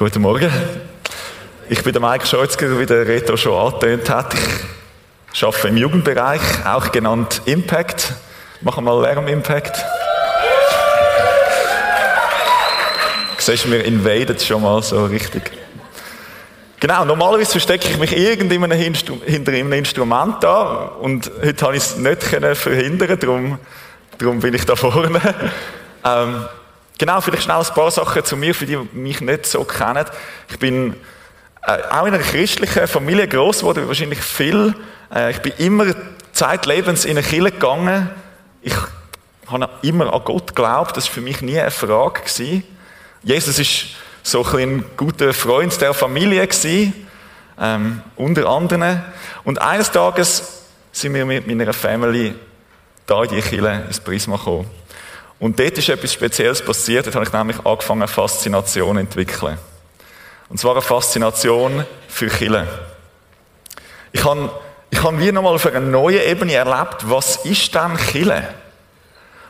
Guten Morgen. Ich bin der Mike Scholzger, wie der Reto schon angetönt hat. Ich arbeite im Jugendbereich, auch genannt Impact. Machen wir mal Lärm Impact. Siehst du, wir invaden schon mal so richtig. Genau, normalerweise verstecke ich mich irgendwann hinter einem Instrument da und heute habe ich es nicht verhindern darum, darum bin ich da vorne. Ähm, genau, vielleicht schnell ein paar Sachen zu mir, für die, die mich nicht so kennen. Ich bin äh, auch in einer christlichen Familie groß geworden, wahrscheinlich viel. Äh, ich bin immer zeitlebens in eine Kirche gegangen. Ich habe immer an Gott geglaubt, das war für mich nie eine Frage. Gewesen. Jesus ist so ein, guter Freund der Familie gewesen, ähm, unter anderem. Und eines Tages sind wir mit meiner Family da in die Kirche ins Prisma gekommen. Und dort ist etwas Spezielles passiert. Dort habe ich nämlich angefangen, eine Faszination zu entwickeln. Und zwar eine Faszination für Kirche. Ich habe, ich habe wie nochmal auf einer neuen Ebene erlebt, was ist denn Kirche?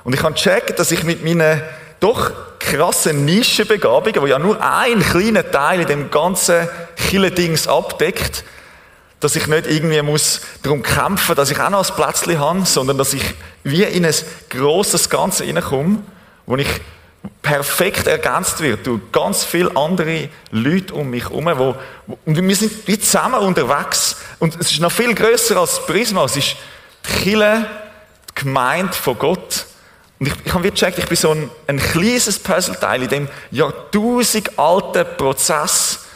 Und ich habe gecheckt, dass ich mit meinen doch krassen Nischenbegabungen, die ja nur ein kleiner Teil in dem ganzen Kille-Dings abdeckt, dass ich nicht irgendwie muss darum kämpfen, dass ich auch noch ein Plätzchen habe, sondern dass ich wie in ein grosses Ganze hineinkomme, wo ich perfekt ergänzt wird durch ganz viele andere Leute um mich herum, wo, und wir sind wie zusammen unterwegs. Und es ist noch viel größer als Prisma. Es ist die Kirche, die Gemeinde von Gott. Und ich, ich habe gecheckt, ich bin so ein, ein kleines Puzzleteil in dem Jahrtausend alten Prozess,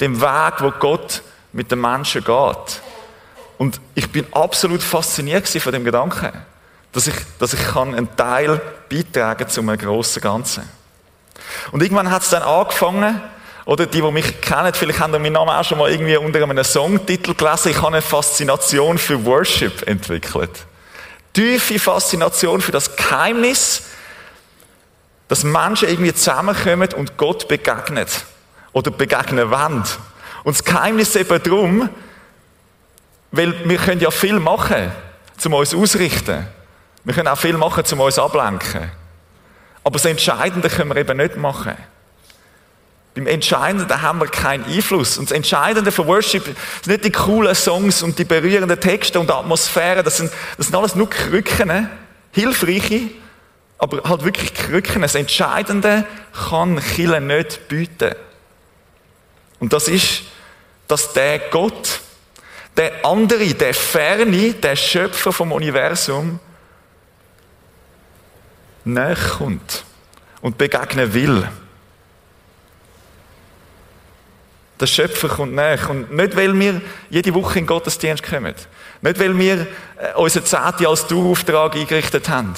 dem Weg, wo Gott mit den Menschen geht. Und ich bin absolut fasziniert von dem Gedanken, dass ich, dass ich kann einen Teil beitragen zu einem grossen Ganzen. Und irgendwann hat es dann angefangen, oder die, die mich kennen, vielleicht haben meinen Namen auch schon mal irgendwie unter einem Songtitel gelesen. Ich habe eine Faszination für Worship entwickelt tiefe Faszination für das Geheimnis, dass Menschen irgendwie zusammenkommen und Gott begegnen. Oder begegnen wollen. Und das Geheimnis ist eben darum, weil wir können ja viel machen, um uns ausrichten. Wir können auch viel machen, um uns ablenken. Aber das Entscheidende können wir eben nicht machen. Beim Entscheidenden haben wir keinen Einfluss. Und das Entscheidende für Worship sind nicht die coolen Songs und die berührenden Texte und Atmosphäre. Das sind, das sind alles nur Krücken, ne? hilfreiche, aber halt wirklich Krücken. Das Entscheidende kann Chile nicht bieten. Und das ist, dass der Gott, der andere, der Ferne, der Schöpfer vom Universum, näher kommt und begegnen will. Der Schöpfer kommt näher. Und nicht, weil wir jede Woche in Gottesdienst kommen. Nicht, weil wir äh, unseren Zehnte als Dauerauftrag eingerichtet haben.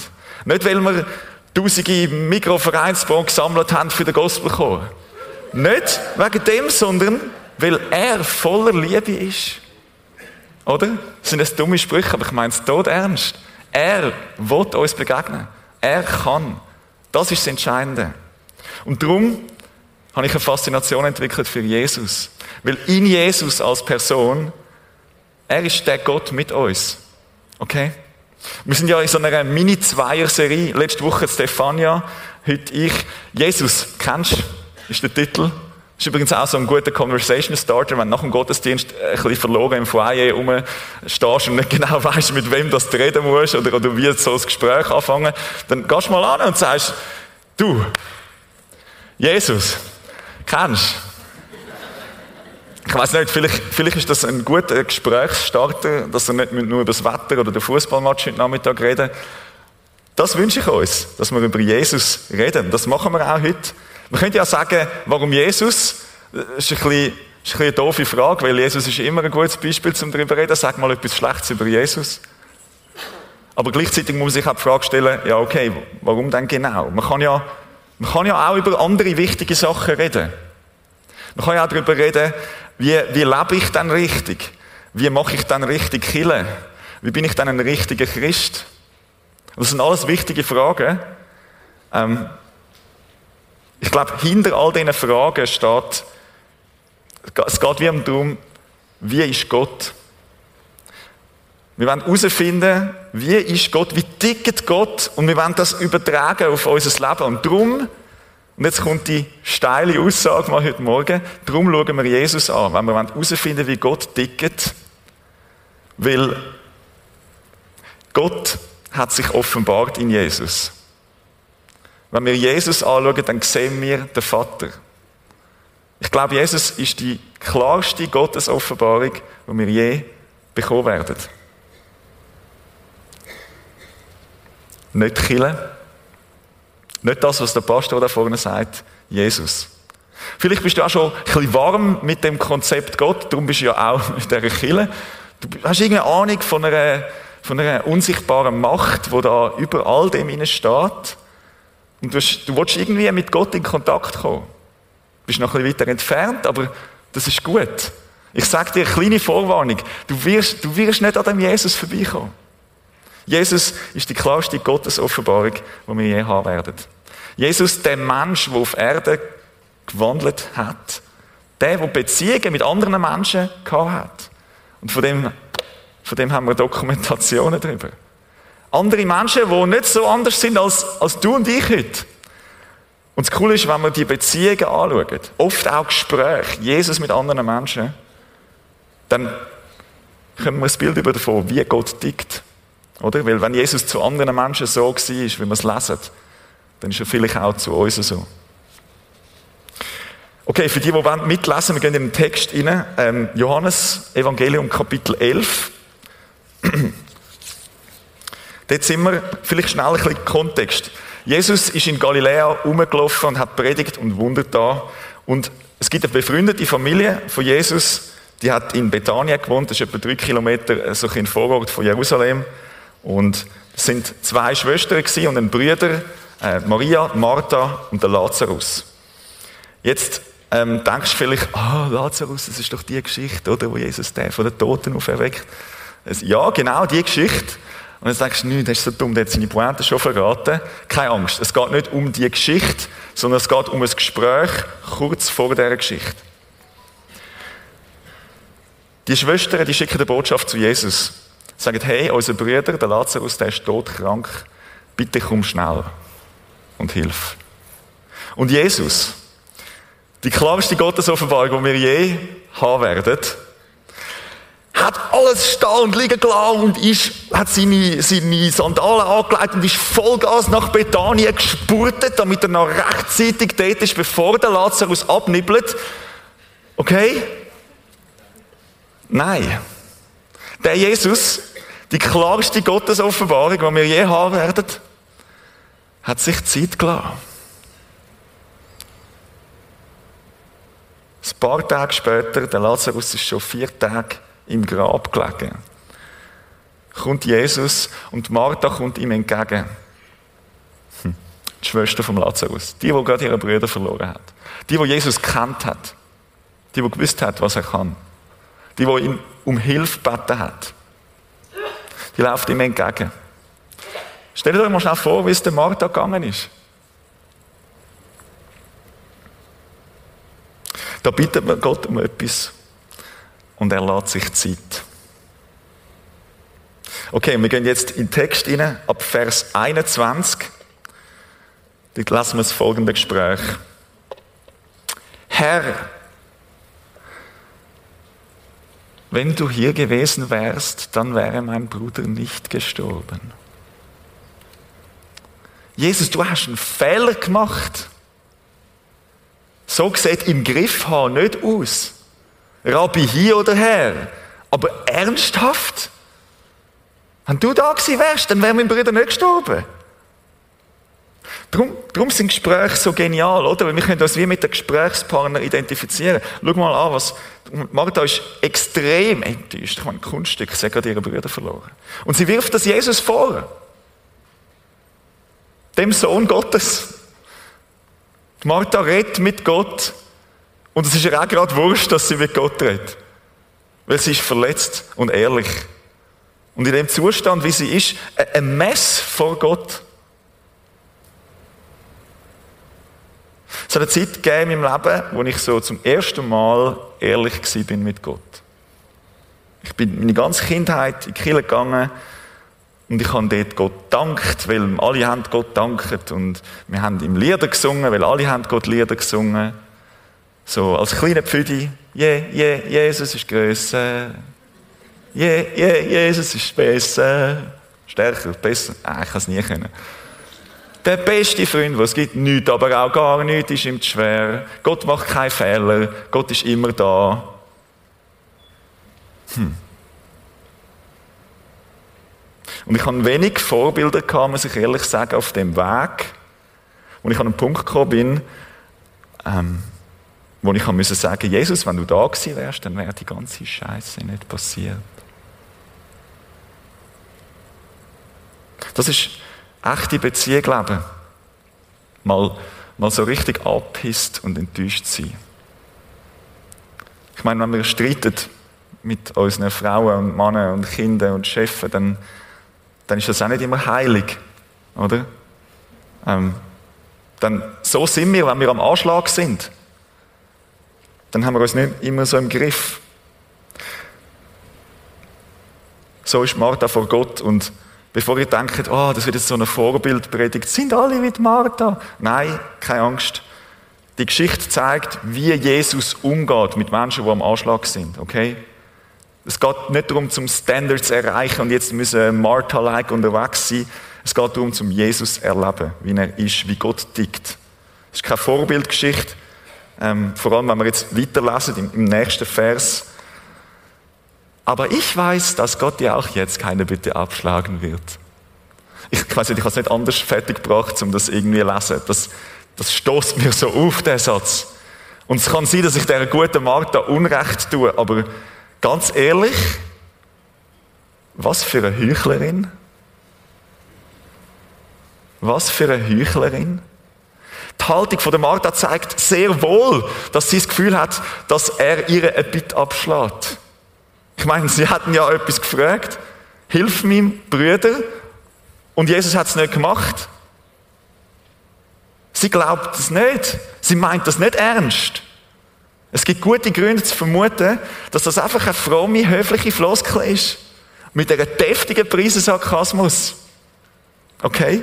Nicht, weil wir tausende Mikrovereinsbahnen gesammelt haben für den Gospelchor. Nicht wegen dem, sondern weil er voller Liebe ist. Oder? Das sind das dumme Sprüche, aber ich meine es tot ernst. Er will uns begegnen. Er kann. Das ist das Entscheidende. Und darum habe ich eine Faszination entwickelt für Jesus. Weil in Jesus als Person, er ist der Gott mit uns. Okay? Wir sind ja in so einer Mini-Zweier-Serie. Letzte Woche Stefania, heute ich. Jesus, kennst du? Ist der Titel. Ist übrigens auch so ein guter Conversation Starter, wenn nach dem Gottesdienst ein bisschen verloren im Foyer rumstehst und nicht genau weißt, mit wem du reden musst oder, oder wie so das Gespräch anfangen, dann gehst du mal an und sagst, du, Jesus, Kennst Ich weiß nicht, vielleicht, vielleicht ist das ein guter Gesprächsstarter, dass wir nicht nur über das Wetter oder den Fußballmatch heute Nachmittag reden. Das wünsche ich uns, dass wir über Jesus reden. Das machen wir auch heute. Man könnte ja sagen, warum Jesus? Das ist ein bisschen, ist ein bisschen eine doofe Frage, weil Jesus ist immer ein gutes Beispiel, um darüber zu reden. Sag mal etwas Schlechtes über Jesus. Aber gleichzeitig muss man sich auch die Frage stellen, ja okay, warum denn genau? Man kann ja man kann ja auch über andere wichtige Sachen reden. Man kann ja auch darüber reden, wie, wie lebe ich dann richtig? Wie mache ich dann richtig Kille? Wie bin ich dann ein richtiger Christ? Das sind alles wichtige Fragen. Ähm, ich glaube, hinter all diesen Fragen steht, es geht wie darum, wie ist Gott? Wir wollen herausfinden, wie ist Gott, wie tickt Gott und wir wollen das übertragen auf unser Leben. Und darum Und jetzt kommt die steile Aussage mal heute Morgen. Darum schauen wir Jesus an, wenn wir herausfinden wie Gott tickt. Weil Gott hat sich offenbart in Jesus. Wenn wir Jesus anschauen, dann sehen wir den Vater. Ich glaube, Jesus ist die klarste Gottesoffenbarung, die wir je bekommen werden. Nicht killen. Nicht das, was der Pastor da vorne sagt. Jesus. Vielleicht bist du auch schon ein bisschen warm mit dem Konzept Gott, darum bist du ja auch in dieser Kille. Du hast irgendeine Ahnung von einer, von einer unsichtbaren Macht, die da über all dem steht. Und du, du willst irgendwie mit Gott in Kontakt kommen. Du bist noch ein bisschen weiter entfernt, aber das ist gut. Ich sage dir eine kleine Vorwarnung. Du wirst, du wirst nicht an dem Jesus vorbeikommen. Jesus ist die klarste Gottesoffenbarung, die wir je haben werden. Jesus, der Mensch, der auf Erde gewandelt hat. Der, der Beziehungen mit anderen Menschen gehabt hat. Und von dem, von dem haben wir Dokumentationen darüber. Andere Menschen, die nicht so anders sind als, als du und ich heute. Und das Coole ist, wenn wir die Beziehungen anschauen, oft auch Gespräche, Jesus mit anderen Menschen, dann können wir ein Bild davon, wie Gott tickt. Oder? Weil wenn Jesus zu anderen Menschen so war, wie wir es lesen, dann ist er vielleicht auch zu uns so. Okay, für die, die mitlesen, wir gehen in den Text rein. Ähm, Johannes, Evangelium, Kapitel 11. Dort sind wir, vielleicht schnell ein bisschen Kontext. Jesus ist in Galiläa rumgelaufen und hat predigt und Wunder da. Und es gibt eine befreundete Familie von Jesus, die hat in Bethanien gewohnt, das ist etwa drei Kilometer äh, so ein Vorort von Jerusalem. Und es sind zwei Schwestern und ein Brüder, äh, Maria, Martha und der Lazarus. Jetzt ähm, denkst du vielleicht, ah, Lazarus, das ist doch die Geschichte, oder, wo Jesus den von den Toten auferweckt. Ja, genau, die Geschichte. Und dann sagst du, nein, das ist so dumm, der hat seine Pointe schon verraten. Keine Angst, es geht nicht um die Geschichte, sondern es geht um ein Gespräch kurz vor dieser Geschichte. Die Schwestern, die schicken eine Botschaft zu Jesus. Sagen, hey, unser Bruder, der Lazarus, der ist todkrank. Bitte komm schnell und hilf. Und Jesus, die klarste Gottesoffenbarung, die wir je haben werden, hat alles stehen und liegen gelassen und ist, hat seine, seine Sandalen angelegt und ist Vollgas nach Bethanien gespurtet, damit er noch rechtzeitig dort ist, bevor der Lazarus abnibbelt. Okay? Nein. Der Jesus, die klarste Gottesoffenbarung, die wir je haben werden, hat sich Zeit gelassen. Ein paar Tage später, der Lazarus ist schon vier Tage im Grab gelegen. Kommt Jesus und Martha kommt ihm entgegen. Hm. Die Schwester vom Lazarus. Die, die gerade ihren Bruder verloren hat. Die, die Jesus kennt hat. Die, die gewusst hat, was er kann. Die, die ihn um Hilfe gebeten hat. Die läuft ihm entgegen. Stellt euch mal schnell vor, wie es der Martha gegangen ist. Da bittet man Gott um etwas und er lässt sich Zeit. Okay, wir gehen jetzt in den Text rein, ab Vers 21. Dort lassen wir das folgende Gespräch. Herr, wenn du hier gewesen wärst, dann wäre mein Bruder nicht gestorben. Jesus, du hast einen Fehler gemacht. So sieht im Griff haben nicht aus. Rabbi hier oder her. Aber ernsthaft? Wenn du da gewesen wärst, dann wäre mein Bruder nicht gestorben. Darum, darum sind Gespräche so genial, oder? Weil wir können uns wie mit den Gesprächspartner identifizieren. Schau mal an, was, Martha ist extrem enttäuscht. Ich meine, Kunststück, sie hat gerade ihren Bruder verloren. Und sie wirft das Jesus vor. Dem Sohn Gottes. Martha redet mit Gott und es ist ihr auch gerade wurscht, dass sie mit Gott redet. Weil sie ist verletzt und ehrlich. Und in dem Zustand, wie sie ist, ein Mess vor Gott. Es hat eine Zeit gegeben in meinem Leben, wo ich so zum ersten Mal ehrlich bin mit Gott. Ich bin meine ganze Kindheit in die Kirche gegangen Und ich habe dort Gott dankt, weil alle haben Gott dankt und wir haben ihm Lieder gesungen, weil alle haben Gott Lieder gesungen. So als kleiner Pfüdi, je, je, Jesus ist grösser. Je, je, Jesus ist besser. Stärker, besser. Ah, ich kann es nie können. Der beste Freund, was es gibt, nichts, aber auch gar nichts ist ihm zu schwer. Gott macht keine Fehler. Gott ist immer da. Hm. Und ich habe wenig Vorbilder gehabt, muss ich ehrlich sagen, auf dem Weg, wo ich an einen Punkt gekommen bin, ähm, wo ich musste sagen, Jesus, wenn du da gewesen wärst, dann wäre die ganze Scheiße nicht passiert. Das ist echte Beziehung leben. Mal, mal so richtig abhisst und enttäuscht sein. Ich meine, wenn wir streiten mit unseren Frauen und Männern und Kindern und Chefen, dann dann ist das auch nicht immer heilig, oder? Ähm, dann, so sind wir, wenn wir am Anschlag sind. Dann haben wir uns nicht immer so im Griff. So ist Martha vor Gott und bevor ihr denkt, oh, das wird jetzt so eine Vorbildpredigt, sind alle wie Martha. Nein, keine Angst. Die Geschichte zeigt, wie Jesus umgeht mit Menschen, die am Anschlag sind, okay? Es geht nicht darum, zum Standard zu erreichen und jetzt müssen Martha-like unterwegs sein. Es geht darum, zum Jesus erleben, wie er ist, wie Gott tickt. Es ist keine Vorbildgeschichte. Ähm, vor allem, wenn wir jetzt weiterlesen im, im nächsten Vers. Aber ich weiß, dass Gott dir auch jetzt keine Bitte abschlagen wird. Ich weiß nicht, ich habe es nicht anders fertig gebracht, um das irgendwie zu lesen. Das, das stoßt mir so auf, der Satz. Und es kann sein, dass ich dieser guten Martha Unrecht tue, aber Ganz ehrlich, was für eine Heuchlerin. Was für eine Heuchlerin. Die Haltung von der Martha zeigt sehr wohl, dass sie das Gefühl hat, dass er ihr ein Bitt abschlägt. Ich meine, sie hatten ja etwas gefragt. Hilf meinem Brüder. Und Jesus hat es nicht gemacht. Sie glaubt es nicht. Sie meint das nicht ernst. Es gibt gute Gründe zu vermuten, dass das einfach eine fromme, höfliche Floskel ist. Mit einer deftigen Preisensarkasmus. Okay?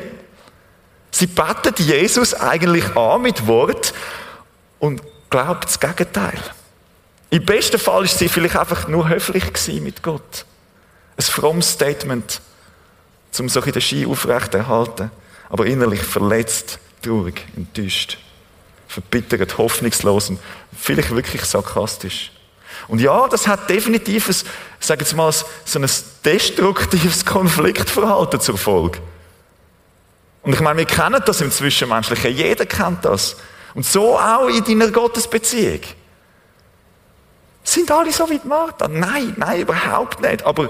Sie betet Jesus eigentlich an mit Wort und glaubt das Gegenteil. Im besten Fall ist sie vielleicht einfach nur höflich mit Gott. Ein frommes Statement, um so der Ski aufrechterhalten, aber innerlich verletzt, traurig, enttäuscht verbittert, hoffnungslos und vielleicht wirklich sarkastisch. Und ja, das hat definitiv ein, sage jetzt mal, so ein destruktives Konfliktverhalten zur Folge. Und ich meine, wir kennen das im Zwischenmenschlichen. Jeder kennt das. Und so auch in deiner Gottesbeziehung. Sind alle so wie Martha? Nein, nein, überhaupt nicht. Aber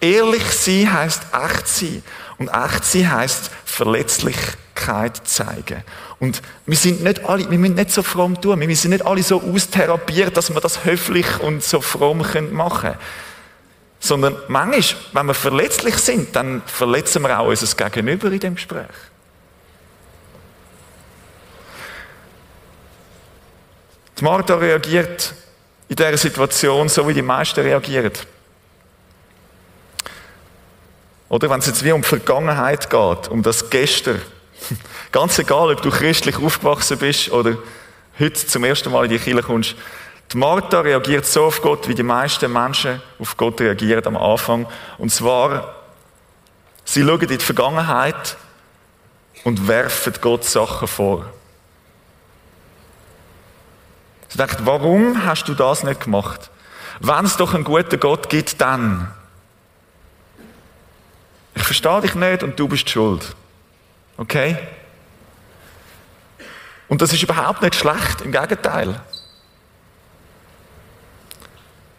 ehrlich sein heißt echt sein. Und echt sein heißt Verletzlichkeit zeigen. Und wir sind nicht alle, wir müssen nicht so fromm tun. Wir sind nicht alle so austherapiert, dass wir das höflich und so fromm machen können. Sondern manchmal, wenn wir verletzlich sind, dann verletzen wir auch unser Gegenüber in dem Gespräch. Die Martha reagiert in dieser Situation so, wie die meisten reagieren. Oder wenn es jetzt wie um die Vergangenheit geht, um das Gestern, Ganz egal, ob du christlich aufgewachsen bist oder heute zum ersten Mal in die Kirche kommst. Die Martha reagiert so auf Gott, wie die meisten Menschen auf Gott reagieren am Anfang. Und zwar, sie schauen in die Vergangenheit und werfen Gott Sachen vor. Sie denken, warum hast du das nicht gemacht? Wenn es doch einen guten Gott gibt, dann. Ich verstehe dich nicht und du bist schuld. Okay? Und das ist überhaupt nicht schlecht, im Gegenteil.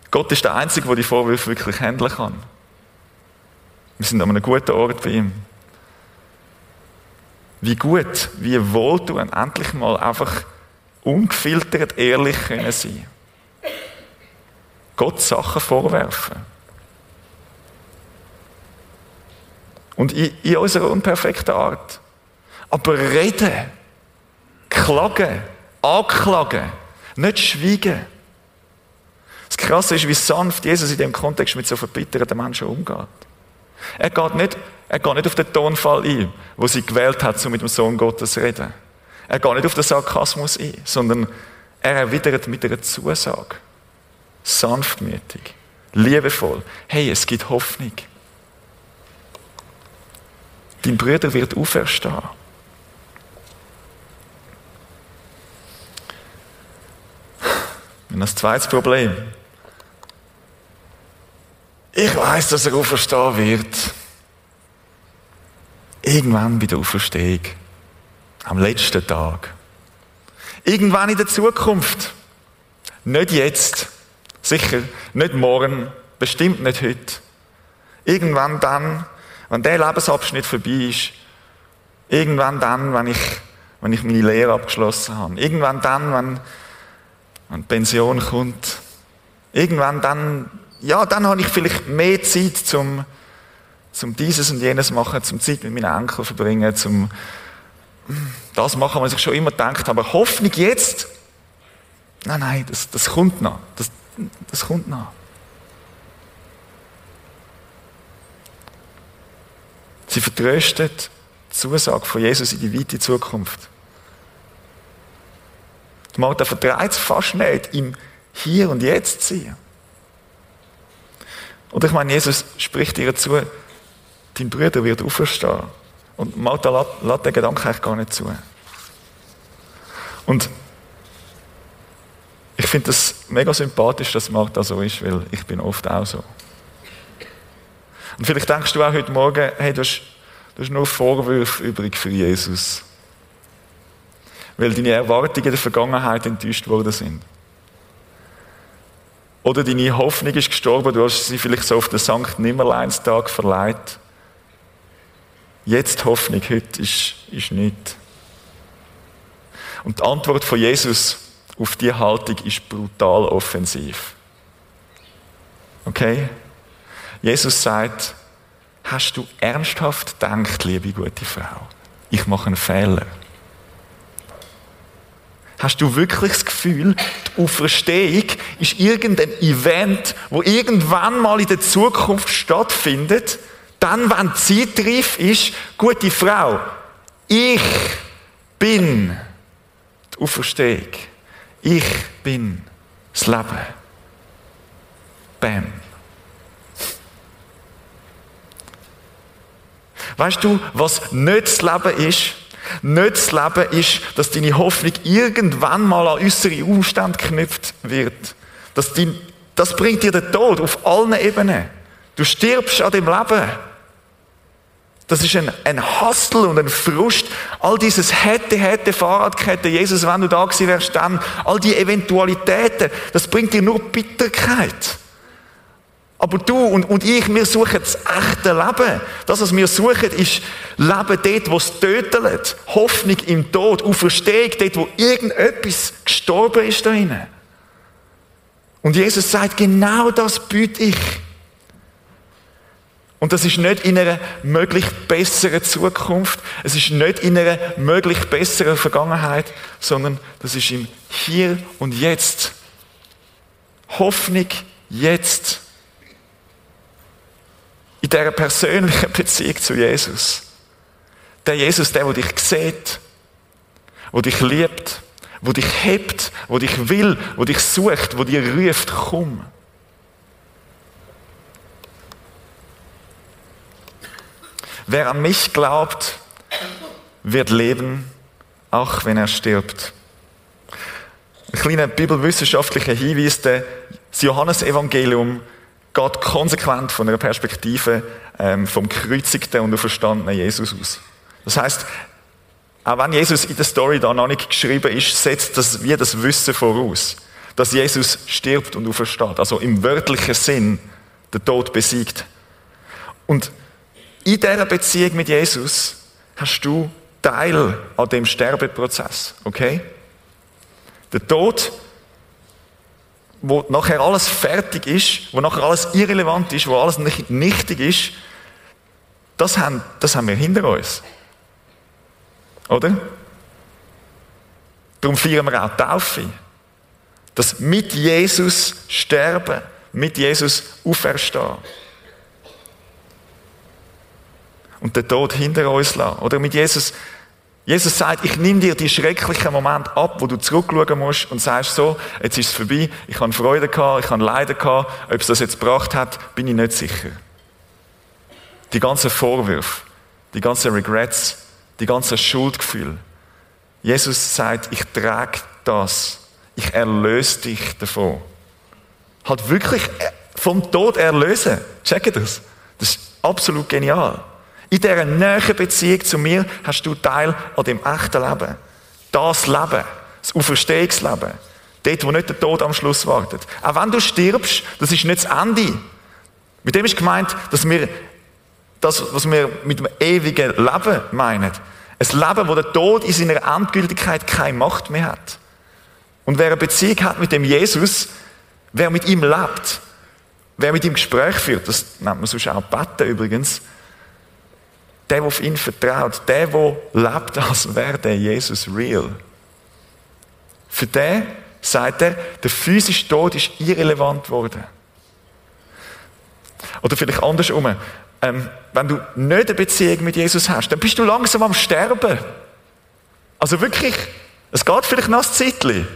Gott ist der Einzige, der die Vorwürfe wirklich handeln kann. Wir sind an einem guten Ort bei ihm. Wie gut, wie wohltuend, endlich mal einfach ungefiltert ehrlich können sein. Gott Sachen vorwerfen. Und in, in unserer unperfekten Art. Aber reden klagen, anklagen, nicht schweigen. Das Krasse ist, wie sanft Jesus in dem Kontext mit so verbitterten Menschen umgeht. Er geht nicht, er geht nicht auf den Tonfall ein, wo sie gewählt hat, um mit dem Sohn Gottes zu reden. Er geht nicht auf den Sarkasmus ein, sondern er erwidert mit einer Zusage. Sanftmütig, liebevoll. Hey, es gibt Hoffnung. Dein Bruder wird auferstehen. Und das zweite Problem. Ich weiß, dass er auferstehen wird. Irgendwann bei der Auferstehung. Am letzten Tag. Irgendwann in der Zukunft. Nicht jetzt. Sicher nicht morgen. Bestimmt nicht heute. Irgendwann dann, wenn der Lebensabschnitt vorbei ist. Irgendwann dann, wenn ich, wenn ich meine Lehre abgeschlossen habe. Irgendwann dann, wenn, wenn die Pension kommt. Irgendwann dann, ja, dann habe ich vielleicht mehr Zeit zum, zum dieses und jenes machen, zum Zeit mit meinen Enkeln verbringen, zum das machen, was ich schon immer gedacht habe. Hoffnung jetzt? Nein, nein, das, das kommt noch. Das, das kommt noch. Sie vertröstet die Zusage von Jesus in die weite Zukunft. Die Martha vertreibt es fast nicht, im Hier und Jetzt zu sein. Und ich meine, Jesus spricht ihr zu, dein Bruder wird auferstehen. Und Martha lässt den Gedanken eigentlich gar nicht zu. Und ich finde das mega sympathisch, dass Martha so ist, weil ich bin oft auch so. Und vielleicht denkst du auch heute Morgen, hey, du hast, du hast nur Vorwürfe übrig für Jesus. Weil deine Erwartungen der Vergangenheit enttäuscht worden sind. Oder deine Hoffnung ist gestorben, du hast sie vielleicht so auf den Sankt Nimmerleinstag verleiht. Jetzt Hoffnung, heute ist, ist nichts. Und die Antwort von Jesus auf diese Haltung ist brutal offensiv. Okay? Jesus sagt, hast du ernsthaft gedacht, liebe gute Frau, ich mache einen Fehler? Hast du wirklich das Gefühl, die Auferstehung ist irgendein Event, wo irgendwann mal in der Zukunft stattfindet, dann, wenn die Zeit reif ist, gute Frau, ich bin die Auferstehung. Ich bin das Leben. Bam. Weißt du, was nicht das Leben ist? Nicht das Leben ist, dass deine Hoffnung irgendwann mal an äußere Umstände geknüpft wird. Dein, das bringt dir den Tod auf allen Ebenen. Du stirbst an dem Leben. Das ist ein, ein Hassel und ein Frust. All dieses hätte, hätte, Fahrradkette, Jesus, wenn du da gewesen wärst, dann, all die Eventualitäten, das bringt dir nur Bitterkeit. Aber du und, und ich, wir suchen das echte Leben. Das, was wir suchen, ist Leben dort, wo es tötet. Hoffnung im Tod, Auferstehung dort, wo irgendetwas gestorben ist da drinnen. Und Jesus sagt, genau das biete ich. Und das ist nicht in einer möglich besseren Zukunft, es ist nicht in einer möglich besseren Vergangenheit, sondern das ist im Hier und Jetzt. Hoffnung jetzt. In dieser persönlichen Beziehung zu Jesus. Der Jesus, der, der dich sieht, der dich liebt, der dich hebt, der dich will, der dich sucht, der dir ruft, komm. Wer an mich glaubt, wird leben, auch wenn er stirbt. Ein kleiner bibelwissenschaftlicher Hinweis, das Johannesevangelium geht konsequent von einer Perspektive ähm, vom gekreuzigten und auferstandenen Jesus aus. Das heißt, auch wenn Jesus in der Story da noch nicht geschrieben ist, setzt das wie das Wissen voraus, dass Jesus stirbt und aufersteht. Also im wörtlichen Sinn den Tod besiegt. Und in dieser Beziehung mit Jesus hast du Teil an dem Sterbeprozess, okay? Der Tod, wo nachher alles fertig ist, wo nachher alles irrelevant ist, wo alles nichtig ist, das haben, das haben wir hinter uns. Oder? Darum feiern wir auch Taufe. Das mit Jesus sterben, mit Jesus auferstehen. Und den Tod hinter uns lassen. Oder mit Jesus, Jesus sagt, ich nehme dir die schrecklichen Momente ab, wo du zurückschauen musst und sagst so, jetzt ist es vorbei, ich habe Freude gehabt, ich habe Leiden gehabt, ob es das jetzt gebracht hat, bin ich nicht sicher. Die ganzen Vorwürfe, die ganzen Regrets, die ganzen Schuldgefühle. Jesus sagt, ich trage das. Ich erlöse dich davon. Halt wirklich äh, vom Tod erlösen. Checkt das? Das ist absolut genial. In dieser näheren Beziehung zu mir hast du Teil an dem echten Leben. Das Leben. Das Auferstehungsleben. Dort, wo nicht der Tod am Schluss wartet. Auch wenn du stirbst, das ist nicht das Ende. Mit dem ist gemeint, dass wir das, was wir mit dem ewigen Leben meinen. Ein Leben, wo der Tod in seiner Endgültigkeit keine Macht mehr hat. Und wer eine Beziehung hat mit dem Jesus, wer mit ihm lebt, wer mit ihm Gespräch führt, das nennt man sonst auch Betten übrigens, der, der auf ihn vertraut, der, der lebt, als wäre der Jesus real. Für den, sagt er, der physische Tod ist irrelevant geworden. Oder vielleicht andersrum. Ähm, wenn du nicht eine Beziehung mit Jesus hast, dann bist du langsam am Sterben. Also wirklich, es geht vielleicht noch ein Zeitchen.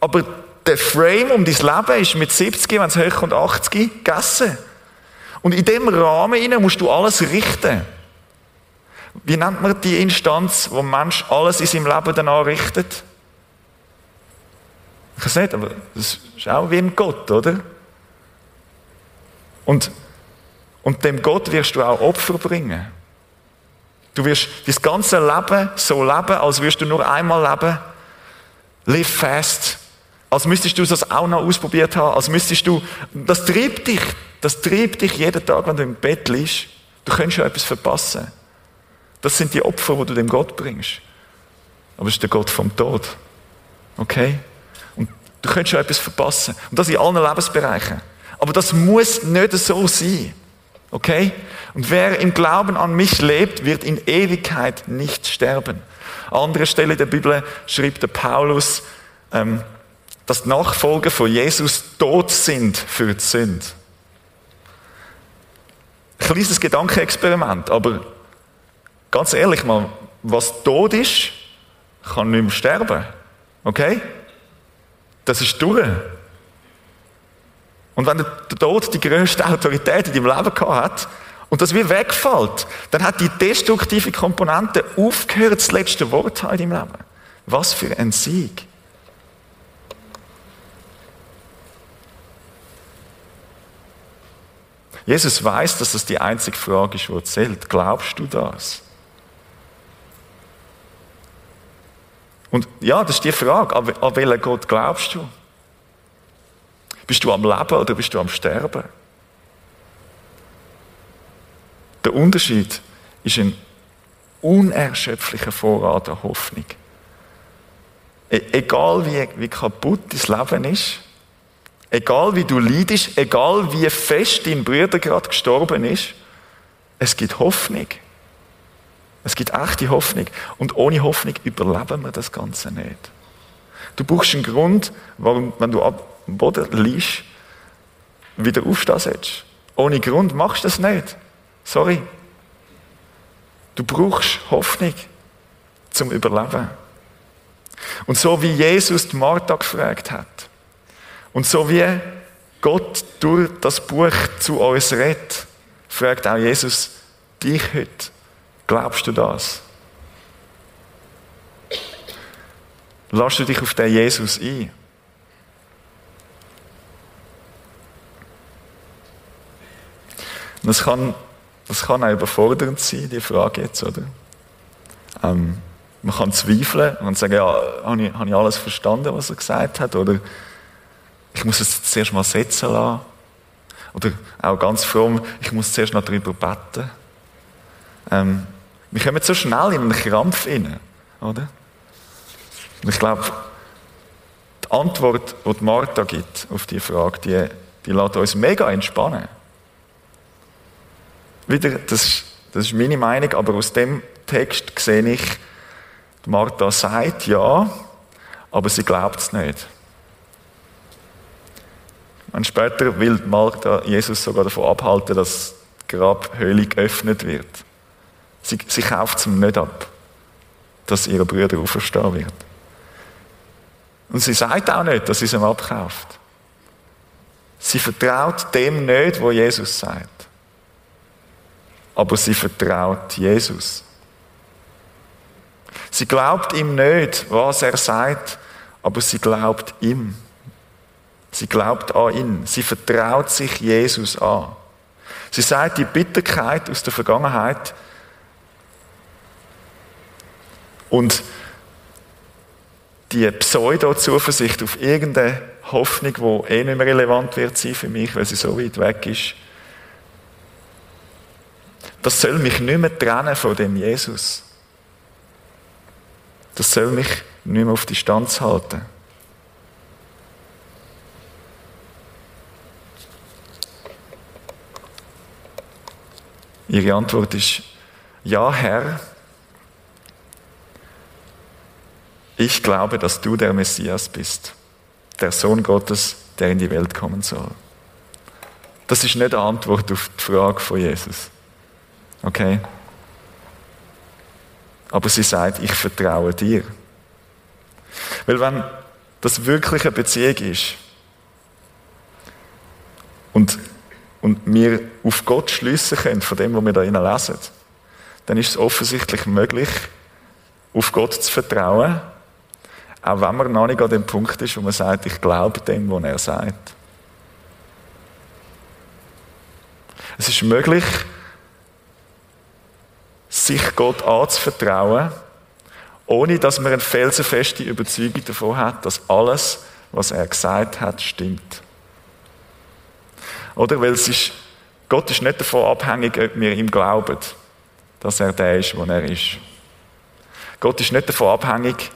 Aber der Frame um dein Leben ist mit 70, wenn es hochkommt, 80 gegessen. Und in dem Rahmen musst du alles richten. Wie nennt man die Instanz, wo ein Mensch alles in seinem Leben danach richtet? Ich weiß nicht, aber das ist auch wie ein Gott, oder? Und und dem Gott wirst du auch Opfer bringen. Du wirst das ganze Leben so leben, als wirst du nur einmal leben. Live fast. Als müsstest du das auch noch ausprobiert haben. Als müsstest du, das treibt dich. Das treibt dich jeden Tag, wenn du im Bett liegst. Du könntest schon etwas verpassen. Das sind die Opfer, die du dem Gott bringst. Aber es ist der Gott vom Tod. Okay? Und du könntest schon etwas verpassen. Und das in allen Lebensbereichen. Aber das muss nicht so sein. Okay? Und wer im Glauben an mich lebt, wird in Ewigkeit nicht sterben. An anderer Stelle der Bibel schrieb der Paulus, ähm, dass Nachfolger von Jesus tot sind für die Sünde. Kleines Gedankenexperiment, aber ganz ehrlich mal, was tot ist, kann nicht mehr sterben. Okay? Das ist durch. Und wenn der Tod die größte Autorität in deinem Leben gehabt hat und das wie wegfällt, dann hat die destruktive Komponente aufgehört, das letzte Wort in deinem Leben. Was für ein Sieg. Jesus weiß, dass das die einzige Frage ist, die zählt. Glaubst du das? Und ja, das ist die Frage. An welchen Gott glaubst du? Bist du am Leben oder bist du am Sterben? Der Unterschied ist ein unerschöpflicher Vorrat an Hoffnung. E egal wie, wie kaputt dein Leben ist, egal wie du leidest, egal wie fest dein Bruder gerade gestorben ist, es gibt Hoffnung. Es gibt echte Hoffnung. Und ohne Hoffnung überleben wir das Ganze nicht. Du brauchst einen Grund, warum, wenn du am Boden liegst, wieder aufstehen sollst. Ohne Grund machst du das nicht. Sorry. Du brauchst Hoffnung zum Überleben. Und so wie Jesus die Martha gefragt hat und so wie Gott durch das Buch zu uns redet, fragt auch Jesus dich heute. Glaubst du das? Lass du dich auf den Jesus ein? Das kann, das kann auch überfordernd sein, die Frage jetzt, oder? Ähm, man kann zweifeln und sagen, ja, habe ich, habe ich alles verstanden, was er gesagt hat? Oder ich muss es zuerst mal setzen lassen. Oder auch ganz fromm, ich muss zuerst noch darüber beten. Ähm, wir kommen so schnell in einen Krampf rein, oder? Und ich glaube, die Antwort, die Martha gibt auf die Frage, die, die lässt uns mega entspannen. Wieder, das, das ist meine Meinung, aber aus dem Text sehe ich, Martha sagt ja, aber sie glaubt es nicht. Und später will Martha Jesus sogar davon abhalten, dass die Grabhöhle geöffnet wird. Sie, sie kauft es ihm nicht ab, dass ihre Brüder auferstehen wird. Und sie sagt auch nicht, dass sie es ihm abkauft. Sie vertraut dem nicht, wo Jesus sagt. Aber sie vertraut Jesus. Sie glaubt ihm nicht, was er sagt, aber sie glaubt ihm. Sie glaubt an ihn. Sie vertraut sich Jesus an. Sie sagt, die Bitterkeit aus der Vergangenheit und die Pseudo-Zuversicht auf irgendeine Hoffnung, die eh nicht mehr relevant wird sein für mich, weil sie so weit weg ist, das soll mich nicht mehr trennen von dem Jesus. Das soll mich nicht mehr auf Distanz halten. Ihre Antwort ist, ja Herr, ich glaube, dass du der Messias bist, der Sohn Gottes, der in die Welt kommen soll. Das ist nicht eine Antwort auf die Frage von Jesus. Okay? Aber sie sagt, ich vertraue dir. Weil wenn das wirklich eine Beziehung ist und, und wir auf Gott schliessen können, von dem, was wir da lesen, dann ist es offensichtlich möglich, auf Gott zu vertrauen, auch wenn man noch nicht an dem Punkt ist, wo man sagt, ich glaube dem, was er sagt. Es ist möglich, sich Gott anzuvertrauen, ohne dass man eine felsenfeste Überzeugung davon hat, dass alles, was er gesagt hat, stimmt. Oder? Weil es ist, Gott ist nicht davon abhängig, ob wir ihm glauben, dass er der ist, wo er ist. Gott ist nicht davon abhängig,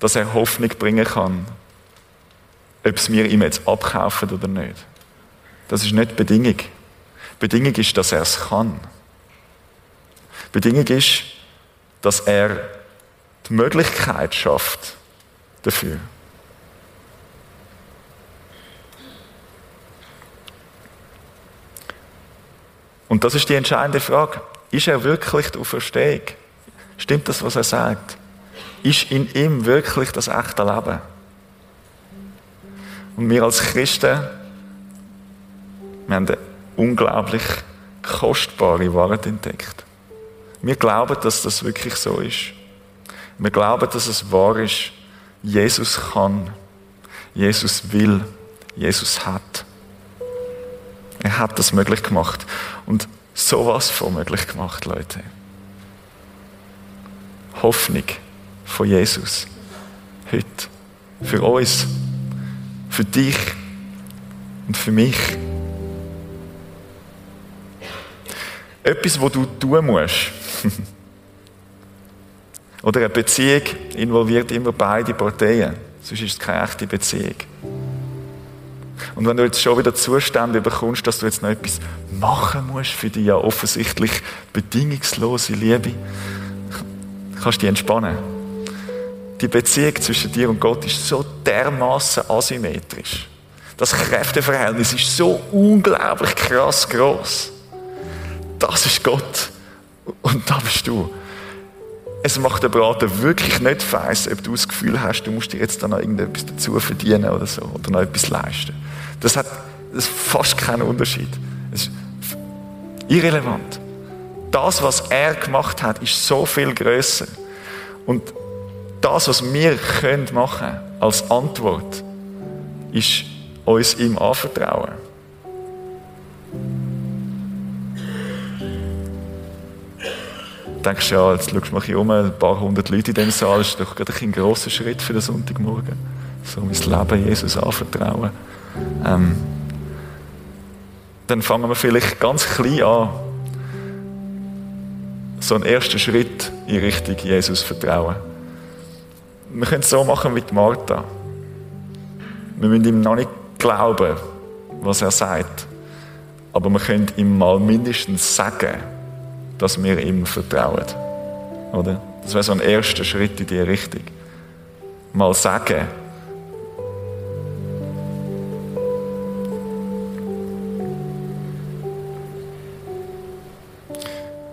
dass er Hoffnung bringen kann, ob es mir ihm jetzt abkaufen oder nicht. Das ist nicht Bedingung. Bedingung ist, dass er es kann. Bedingung ist, dass er die Möglichkeit schafft dafür. Und das ist die entscheidende Frage. Ist er wirklich der Auferstehung? Stimmt das, was er sagt? Ist in ihm wirklich das echte Leben? Und wir als Christen, wir haben eine unglaublich kostbare Wahrheit entdeckt. Wir glauben, dass das wirklich so ist. Wir glauben, dass es wahr ist. Jesus kann. Jesus will. Jesus hat. Er hat das möglich gemacht. Und sowas von möglich gemacht, Leute. Hoffnung von Jesus. Heute. Für uns. Für dich. Und für mich. Etwas, wo du tun musst. Oder eine Beziehung involviert immer beide Parteien. Sonst ist es keine echte Beziehung. Und wenn du jetzt schon wieder Zustände bekommst, dass du jetzt noch etwas machen musst für die ja offensichtlich bedingungslose Liebe, kannst du dich entspannen. Die Beziehung zwischen dir und Gott ist so dermaßen asymmetrisch. Das Kräfteverhältnis ist so unglaublich krass groß. Das ist Gott. Und da bist du. Es macht den Braten wirklich nicht feiss, ob du das Gefühl hast, du musst dir jetzt da noch irgendetwas dazu verdienen oder so, oder noch etwas leisten. Das hat das fast keinen Unterschied. Es ist irrelevant. Das, was er gemacht hat, ist so viel größer. Und das, was wir können machen als Antwort, ist uns ihm anvertrauen. denkst ja, jetzt schaust du mal um, ein paar hundert Leute in diesem Saal, das ist doch gerade ein grosser Schritt für den Sonntagmorgen. So mein Leben Jesus anvertrauen. Ähm, dann fangen wir vielleicht ganz klein an, so einen ersten Schritt in Richtung Jesus vertrauen. Wir können es so machen wie die Martha. Wir müssen ihm noch nicht glauben, was er sagt. Aber wir können ihm mal mindestens sagen, dass wir ihm vertrauen. Oder? Das wäre so ein erster Schritt in diese Richtung. Mal sagen,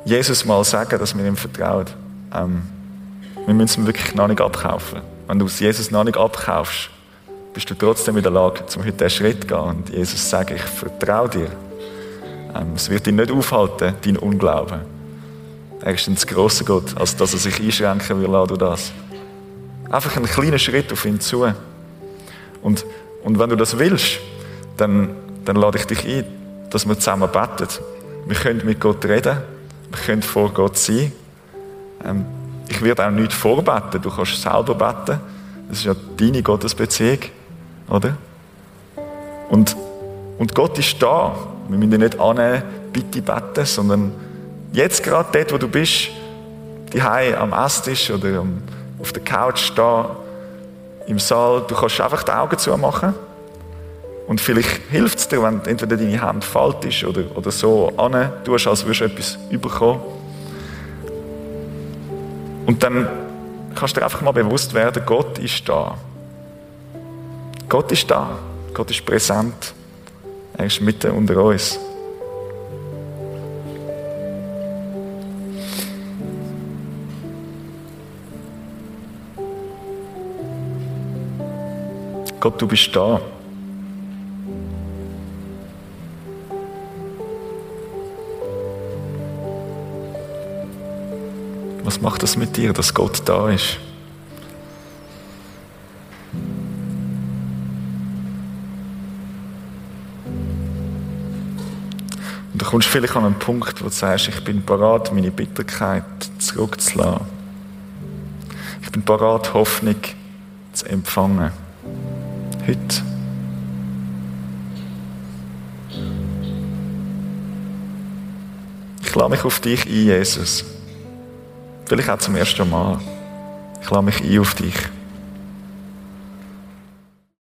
Jesus mal sagen, dass wir ihm vertrauen. Ähm, wir müssen ihm wirklich noch nicht abkaufen. Wenn du Jesus noch nicht abkaufst, bist du trotzdem in der Lage, zum heute diesen Schritt zu gehen und Jesus sagen, ich vertraue dir. Ähm, es wird dich nicht aufhalten, dein Unglauben. Er ist ein grosser Gott, als dass er sich einschränken will durch das. Einfach einen kleinen Schritt auf ihn zu. Und, und wenn du das willst, dann, dann lade ich dich ein, dass wir zusammen beten. Wir können mit Gott reden, wir können vor Gott sein. Ähm, ich werde auch nicht vorbeten, du kannst selber beten. Das ist ja deine Gottesbeziehung, oder? Und, und Gott ist da. Wir müssen nicht annehmen, bitte beten, sondern jetzt gerade dort, wo du bist, die am Esstisch oder auf der Couch da im Saal, du kannst einfach die Augen zumachen und vielleicht hilft es dir, wenn entweder deine Hand faltisch oder, oder so an tust, als würdest du etwas überkommen. Und dann kannst du dir einfach mal bewusst werden, Gott ist da. Gott ist da. Gott ist präsent. Er ist mitten unter uns. Gott, du bist da. Was macht das mit dir, dass Gott da ist? Und du kommst vielleicht an einen Punkt, wo du sagst, ich bin parat, meine Bitterkeit zurückzulassen. Ich bin parat, Hoffnung zu empfangen. Heute. Ich lade mich auf dich ein, Jesus. Vielleicht auch zum ersten Mal. Ich lade mich ein auf dich.